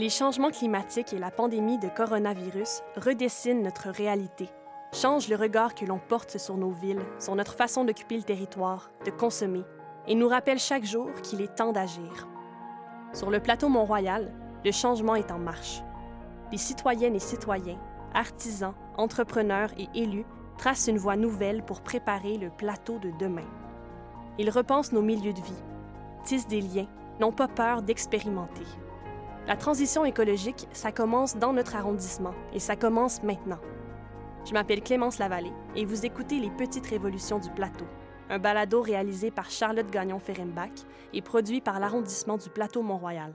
Les changements climatiques et la pandémie de coronavirus redessinent notre réalité, changent le regard que l'on porte sur nos villes, sur notre façon d'occuper le territoire, de consommer, et nous rappellent chaque jour qu'il est temps d'agir. Sur le plateau Mont-Royal, le changement est en marche. Les citoyennes et citoyens, artisans, entrepreneurs et élus tracent une voie nouvelle pour préparer le plateau de demain. Ils repensent nos milieux de vie, tissent des liens, n'ont pas peur d'expérimenter. La transition écologique, ça commence dans notre arrondissement et ça commence maintenant. Je m'appelle Clémence Lavallée et vous écoutez Les Petites Révolutions du Plateau, un balado réalisé par Charlotte Gagnon-Ferrenbach et produit par l'arrondissement du Plateau Mont-Royal.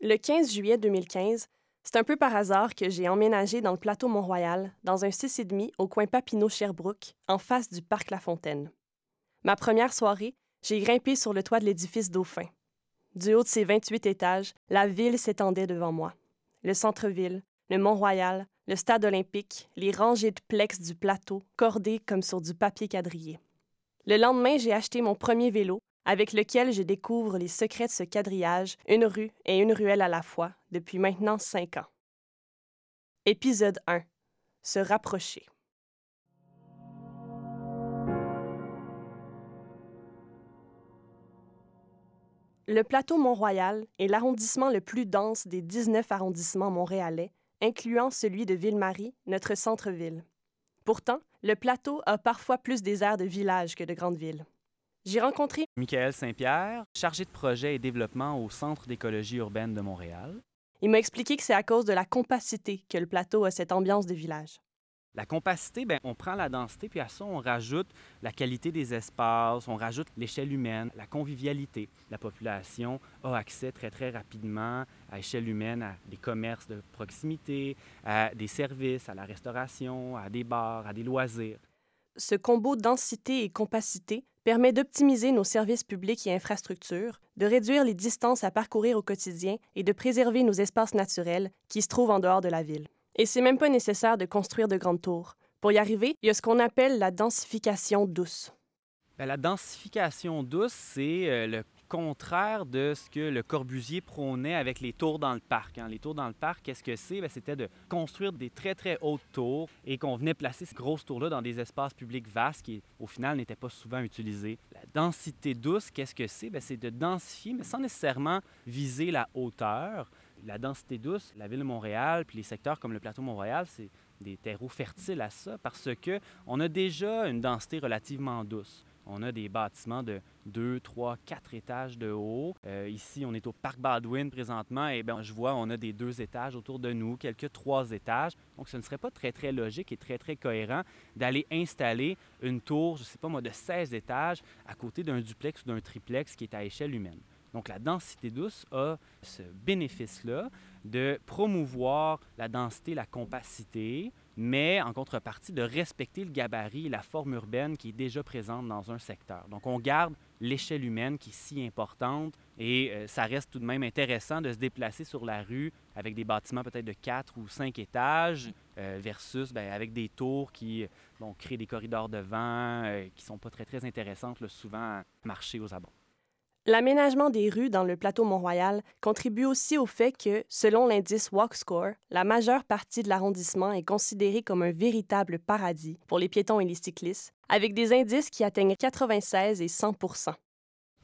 Le 15 juillet 2015, c'est un peu par hasard que j'ai emménagé dans le plateau Mont-Royal, dans un 6,5 au coin Papineau-Sherbrooke, en face du parc La Fontaine. Ma première soirée, j'ai grimpé sur le toit de l'édifice Dauphin. Du haut de ses 28 étages, la ville s'étendait devant moi. Le centre-ville, le Mont-Royal, le stade olympique, les rangées de plex du plateau, cordées comme sur du papier quadrillé. Le lendemain, j'ai acheté mon premier vélo, avec lequel je découvre les secrets de ce quadrillage, une rue et une ruelle à la fois, depuis maintenant cinq ans. Épisode 1. Se rapprocher. Le plateau Mont-Royal est l'arrondissement le plus dense des 19 arrondissements montréalais, incluant celui de Ville-Marie, notre centre-ville. Pourtant, le plateau a parfois plus des airs de village que de grande ville. J'ai rencontré Michael Saint-Pierre, chargé de projet et développement au Centre d'écologie urbaine de Montréal. Il m'a expliqué que c'est à cause de la compacité que le plateau a cette ambiance de village. La compacité, bien, on prend la densité, puis à ça, on rajoute la qualité des espaces, on rajoute l'échelle humaine, la convivialité. La population a accès très, très rapidement à échelle humaine à des commerces de proximité, à des services, à la restauration, à des bars, à des loisirs. Ce combo densité et compacité permet d'optimiser nos services publics et infrastructures, de réduire les distances à parcourir au quotidien et de préserver nos espaces naturels qui se trouvent en dehors de la ville. Et c'est même pas nécessaire de construire de grandes tours. Pour y arriver, il y a ce qu'on appelle la densification douce. Bien, la densification douce, c'est euh, le contraire de ce que le Corbusier prônait avec les tours dans le parc. Hein. Les tours dans le parc, qu'est-ce que c'est? C'était de construire des très, très hautes tours et qu'on venait placer ces grosses tours-là dans des espaces publics vastes qui, au final, n'étaient pas souvent utilisés. La densité douce, qu'est-ce que c'est? C'est de densifier, mais sans nécessairement viser la hauteur. La densité douce, la ville de Montréal, puis les secteurs comme le plateau Montréal, c'est des terreaux fertiles à ça parce que on a déjà une densité relativement douce. On a des bâtiments de 2, 3, 4 étages de haut. Euh, ici, on est au Parc Baldwin présentement et bien, je vois on a des deux étages autour de nous, quelques trois étages. Donc, ce ne serait pas très, très logique et très, très cohérent d'aller installer une tour, je ne sais pas moi, de 16 étages à côté d'un duplex ou d'un triplex qui est à échelle humaine. Donc, la densité douce a ce bénéfice-là de promouvoir la densité, la compacité, mais en contrepartie de respecter le gabarit et la forme urbaine qui est déjà présente dans un secteur. Donc, on garde l'échelle humaine qui est si importante et euh, ça reste tout de même intéressant de se déplacer sur la rue avec des bâtiments peut-être de 4 ou 5 étages euh, versus ben, avec des tours qui créent des corridors de vent euh, qui sont pas très, très intéressantes, souvent à marcher aux abords. L'aménagement des rues dans le plateau Mont-Royal contribue aussi au fait que, selon l'indice Walk Score, la majeure partie de l'arrondissement est considérée comme un véritable paradis pour les piétons et les cyclistes, avec des indices qui atteignent 96 et 100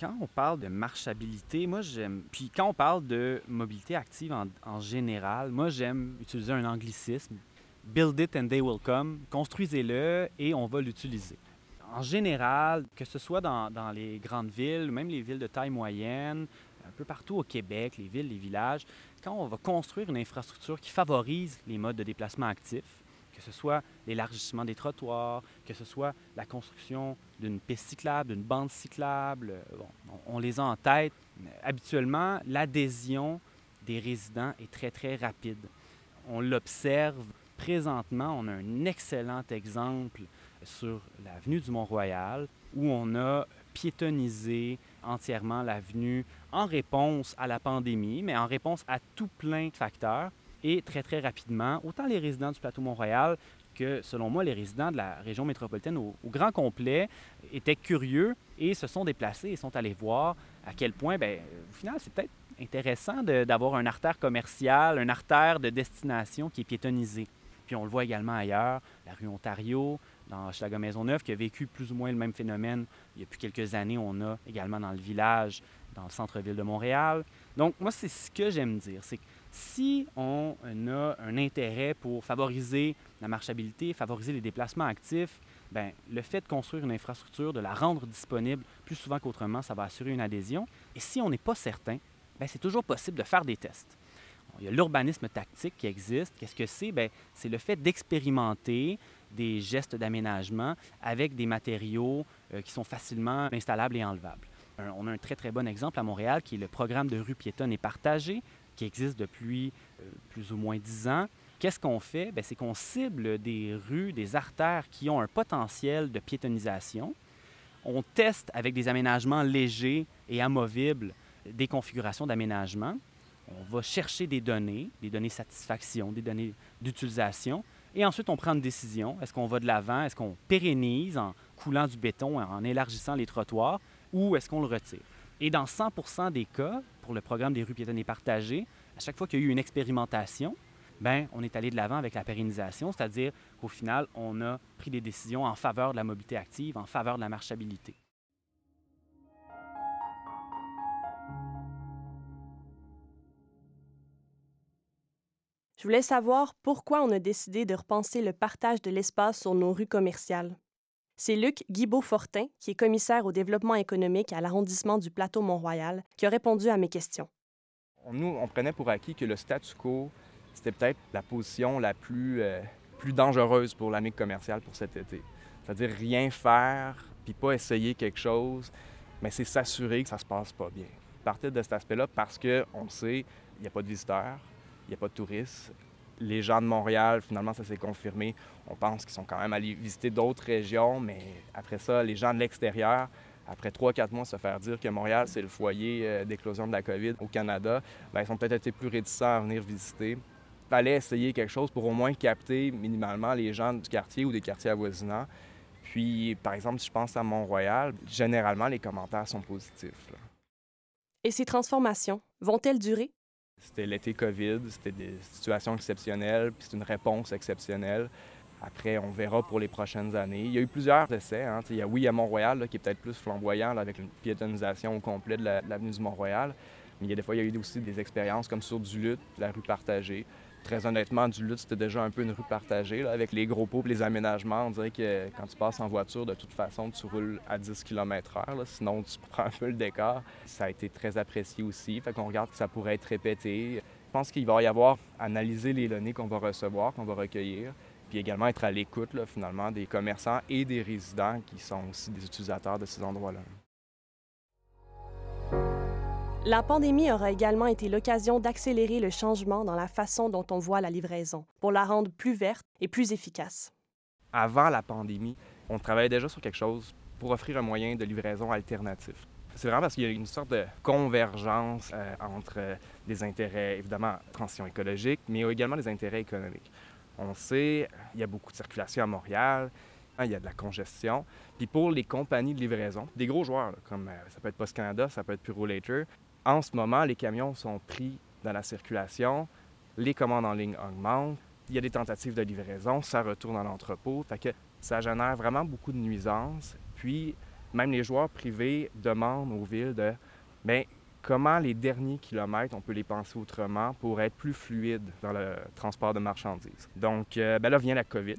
quand on parle de marchabilité, moi j'aime. Puis quand on parle de mobilité active en, en général, moi j'aime utiliser un anglicisme. Build it and they will come. Construisez-le et on va l'utiliser en général, que ce soit dans, les grandes villes, même les villes de taille moyenne, un peu partout au Québec, les villes, les villages, quand on va construire une infrastructure qui favorise les modes de déplacement actifs, que ce soit l'élargissement des trottoirs, que ce soit la construction d'une piste cyclable, d'une bande cyclable, euh, on, les a en tête. habituellement, l'adhésion des résidents est très, très rapide. On l'observe présentement, on a un excellent exemple sur l'avenue du Mont-Royal, où on a piétonnisé entièrement l'avenue en réponse à la pandémie, mais en réponse à tout plein de facteurs. Et très, très rapidement, autant les résidents du plateau Mont-Royal que, selon moi, les résidents de la région métropolitaine au, grand complet étaient curieux et se sont déplacés et sont allés voir à quel point, bien, au final, c'est peut-être intéressant d'avoir un artère commercial, un artère de destination qui est piétonnisé. Puis on le voit également ailleurs, la rue Ontario, dans Maison Maisonneuve, qui a vécu plus ou moins le même phénomène il y a plus quelques années. On a également dans le village, dans le centre-ville de Montréal. Donc, moi, c'est ce que j'aime dire. C'est que si on a un intérêt pour favoriser la marchabilité, favoriser les déplacements actifs, bien, le fait de construire une infrastructure, de la rendre disponible plus souvent qu'autrement, ça va assurer une adhésion. Et si on n'est pas certain, bien, c'est toujours possible de faire des tests. Il y a l'urbanisme tactique qui existe. Qu'est-ce que c'est? Bien, c'est le fait d'expérimenter des gestes d'aménagement avec des matériaux euh, qui sont facilement installables et enlevables. on a un très, très bon exemple à Montréal qui est le programme de rue piétonne et partagée qui existe depuis euh, plus ou moins dix ans. Qu'est-ce qu'on fait? C'est qu'on cible des rues, des artères qui ont un potentiel de piétonisation. On teste avec des aménagements légers et amovibles des configurations d'aménagement. On va chercher des données, des données satisfaction, des données d'utilisation, et ensuite on prend une décision. Est-ce qu'on va de l'avant? Est-ce qu'on pérennise en coulant du béton, en élargissant les trottoirs, ou est-ce qu'on le retire? Et dans 100% des cas, pour le programme des rues piétonnes et partagées, à chaque fois qu'il y a eu une expérimentation, ben, on est allé de l'avant avec la pérennisation, c'est-à-dire qu'au final, on a pris des décisions en faveur de la mobilité active, en faveur de la marchabilité. Je voulais savoir pourquoi on a décidé de repenser le partage de l'espace sur nos rues commerciales. C'est Luc Guibault-Fortin, qui est commissaire au développement économique à l'arrondissement du Plateau Mont-Royal, qui a répondu à mes questions. Nous, on prenait pour acquis que le statu quo, c'était peut-être la position la plus, euh, dangereuse pour l'année commerciale pour cet été. C'est-à-dire rien faire, puis pas essayer quelque chose, mais c'est s'assurer que ça se passe pas bien. Partir de cet aspect-là parce qu'on sait, il n'y a pas de visiteurs, il n'y a pas de touristes. Les gens de Montréal, finalement, ça s'est confirmé. On pense qu'ils sont quand même allés visiter d'autres régions, mais après ça, les gens de l'extérieur, après trois, quatre mois, se faire dire que Montréal, c'est le foyer euh, d'éclosion de la COVID au Canada, bien, ils sont peut-être été plus réticents à venir visiter. Il fallait essayer quelque chose pour au moins capter minimalement les gens du quartier ou des quartiers avoisinants. Puis, par exemple, si je pense à Mont-Royal, généralement, les commentaires sont positifs. Et ces transformations vont-elles durer? C'était l'été COVID, c'était des situations exceptionnelles, puis c'est une réponse exceptionnelle. Après, on verra pour les prochaines années. Il y a eu plusieurs essais. Hein. Il y a, oui, à Mont-Royal, qui est peut-être plus flamboyant, avec une piétonisation au complet de l'avenue du Mont-Royal. Mais il y a des fois, il y a eu aussi des expériences comme sur Duluth, la rue partagée. Très honnêtement, Duluth, c'était déjà un peu une rue partagée. avec les gros pots les aménagements, on dirait que quand tu passes en voiture, de toute façon, tu roules à 10 km/h. Sinon, tu prends un peu le décor. Ça a été très apprécié aussi. Fait qu'on regarde que ça pourrait être répété. Je pense qu'il va y avoir analyser les données qu'on va recevoir, qu'on va recueillir, puis également être à l'écoute, finalement, des commerçants et des résidents qui sont aussi des utilisateurs de ces endroits-là. La pandémie aura également été l'occasion d'accélérer le changement dans la façon dont on voit la livraison, pour la rendre plus verte et plus efficace. Avant la pandémie, on travaillait déjà sur quelque chose pour offrir un moyen de livraison alternatif. C'est vraiment parce qu'il y a une sorte de convergence euh, entre des intérêts, évidemment, transition écologique, mais également des intérêts économiques. On sait, il y a beaucoup de circulation à Montréal, il y a de la congestion. Puis pour les compagnies de livraison, des gros joueurs, comme euh, ça peut être Post Canada, ça peut être Puro Later, en ce moment, les camions sont pris dans la circulation, les commandes en ligne augmentent, il y a des tentatives de livraison, ça retourne dans l'entrepôt, ça génère vraiment beaucoup de nuisances. Puis, même les joueurs privés demandent aux villes de bien, comment les derniers kilomètres, on peut les penser autrement pour être plus fluides dans le transport de marchandises. Donc, euh, ben là vient la COVID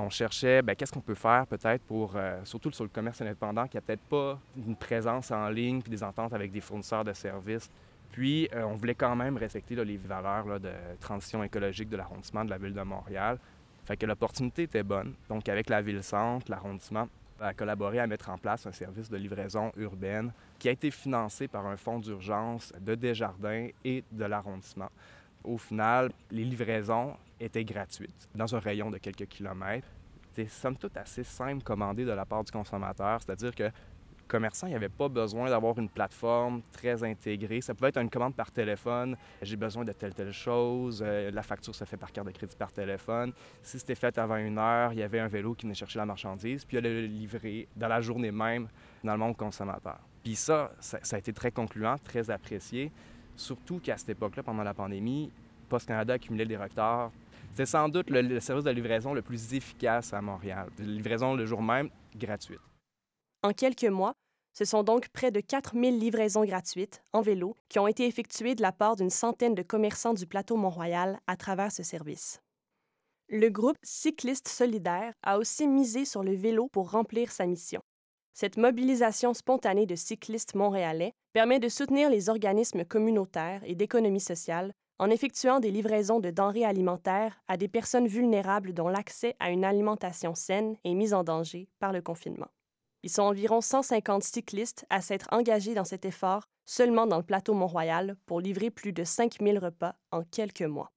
on cherchait ben, qu'est-ce qu'on peut faire peut-être pour, euh, surtout sur le commerce indépendant, qui n'a peut-être pas une présence en ligne puis des ententes avec des fournisseurs de services. Puis, euh, on voulait quand même respecter les valeurs de transition écologique de l'arrondissement de la ville de Montréal. Fait que l'opportunité était bonne. Donc, avec la ville-centre, l'arrondissement a collaboré à mettre en place un service de livraison urbaine qui a été financé par un fonds d'urgence de Desjardins et de l'arrondissement. Au final, les livraisons étaient gratuites dans un rayon de quelques kilomètres. C'est somme toute assez simple commandé de la part du consommateur, c'est-à-dire que commerçants n'avaient pas besoin d'avoir une plateforme très intégrée. Ça pouvait être une commande par téléphone. J'ai besoin de telle, telle chose. Euh, la facture se fait par carte de crédit par téléphone. Si c'était fait avant une heure, il y avait un vélo qui venait chercher la marchandise, puis il allait le livrer dans la journée même, finalement, au consommateur. Puis ça, ça, ça a été très concluant, très apprécié. Surtout qu'à cette époque-là, pendant la pandémie, Post Canada accumulait des retards. C'est sans doute le, service de livraison le plus efficace à Montréal. Livraison le jour même, gratuite. En quelques mois, ce sont donc près de 4000 livraisons gratuites, en vélo, qui ont été effectuées de la part d'une centaine de commerçants du plateau Mont-Royal à travers ce service. Le groupe Cycliste Solidaire a aussi misé sur le vélo pour remplir sa mission. Cette mobilisation spontanée de cyclistes montréalais permet de soutenir les organismes communautaires et d'économie sociale en effectuant des livraisons de denrées alimentaires à des personnes vulnérables dont l'accès à une alimentation saine est mis en danger par le confinement. Ils sont environ 150 cyclistes à s'être engagés dans cet effort seulement dans le plateau Mont-Royal pour livrer plus de 5000 repas en quelques mois.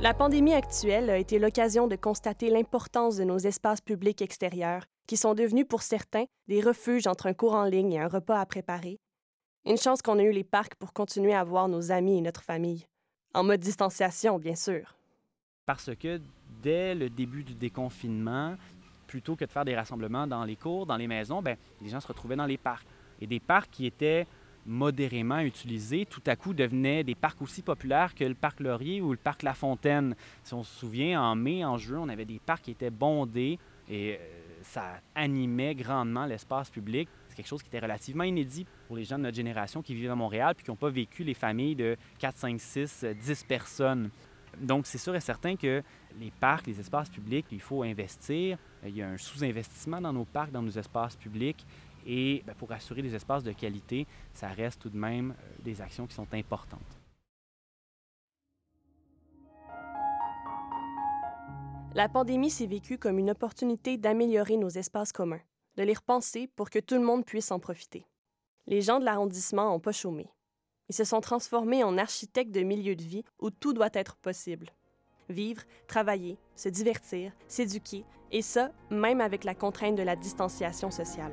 La pandémie actuelle a été l'occasion de constater l'importance de nos espaces publics extérieurs, qui sont devenus pour certains des refuges entre un cours en ligne et un repas à préparer. Une chance qu'on ait eu les parcs pour continuer à voir nos amis et notre famille. En mode distanciation, bien sûr. Parce que dès le début du déconfinement, plutôt que de faire des rassemblements dans les cours, dans les maisons, ben, les gens se retrouvaient dans les parcs. Et des parcs qui étaient modérément utilisés, tout à coup devenaient des parcs aussi populaires que le parc Laurier ou le parc La Fontaine. Si on se souvient, en mai, en juin, on avait des parcs qui étaient bondés et euh, ça animait grandement l'espace public. C'est quelque chose qui était relativement inédit pour les gens de notre génération qui vivent à Montréal puis qui n'ont pas vécu les familles de 4, 5, 6, 10 personnes. Donc, c'est sûr et certain que les parcs, les espaces publics, il faut investir. Il y a un sous-investissement dans nos parcs, dans nos espaces publics. Et bien, pour assurer des espaces de qualité, ça reste tout de même euh, des actions qui sont importantes. La pandémie s'est vécue comme une opportunité d'améliorer nos espaces communs, de les repenser pour que tout le monde puisse en profiter. Les gens de l'arrondissement n'ont pas chômé. Ils se sont transformés en architectes de milieux de vie où tout doit être possible. Vivre, travailler, se divertir, s'éduquer, et ça, même avec la contrainte de la distanciation sociale.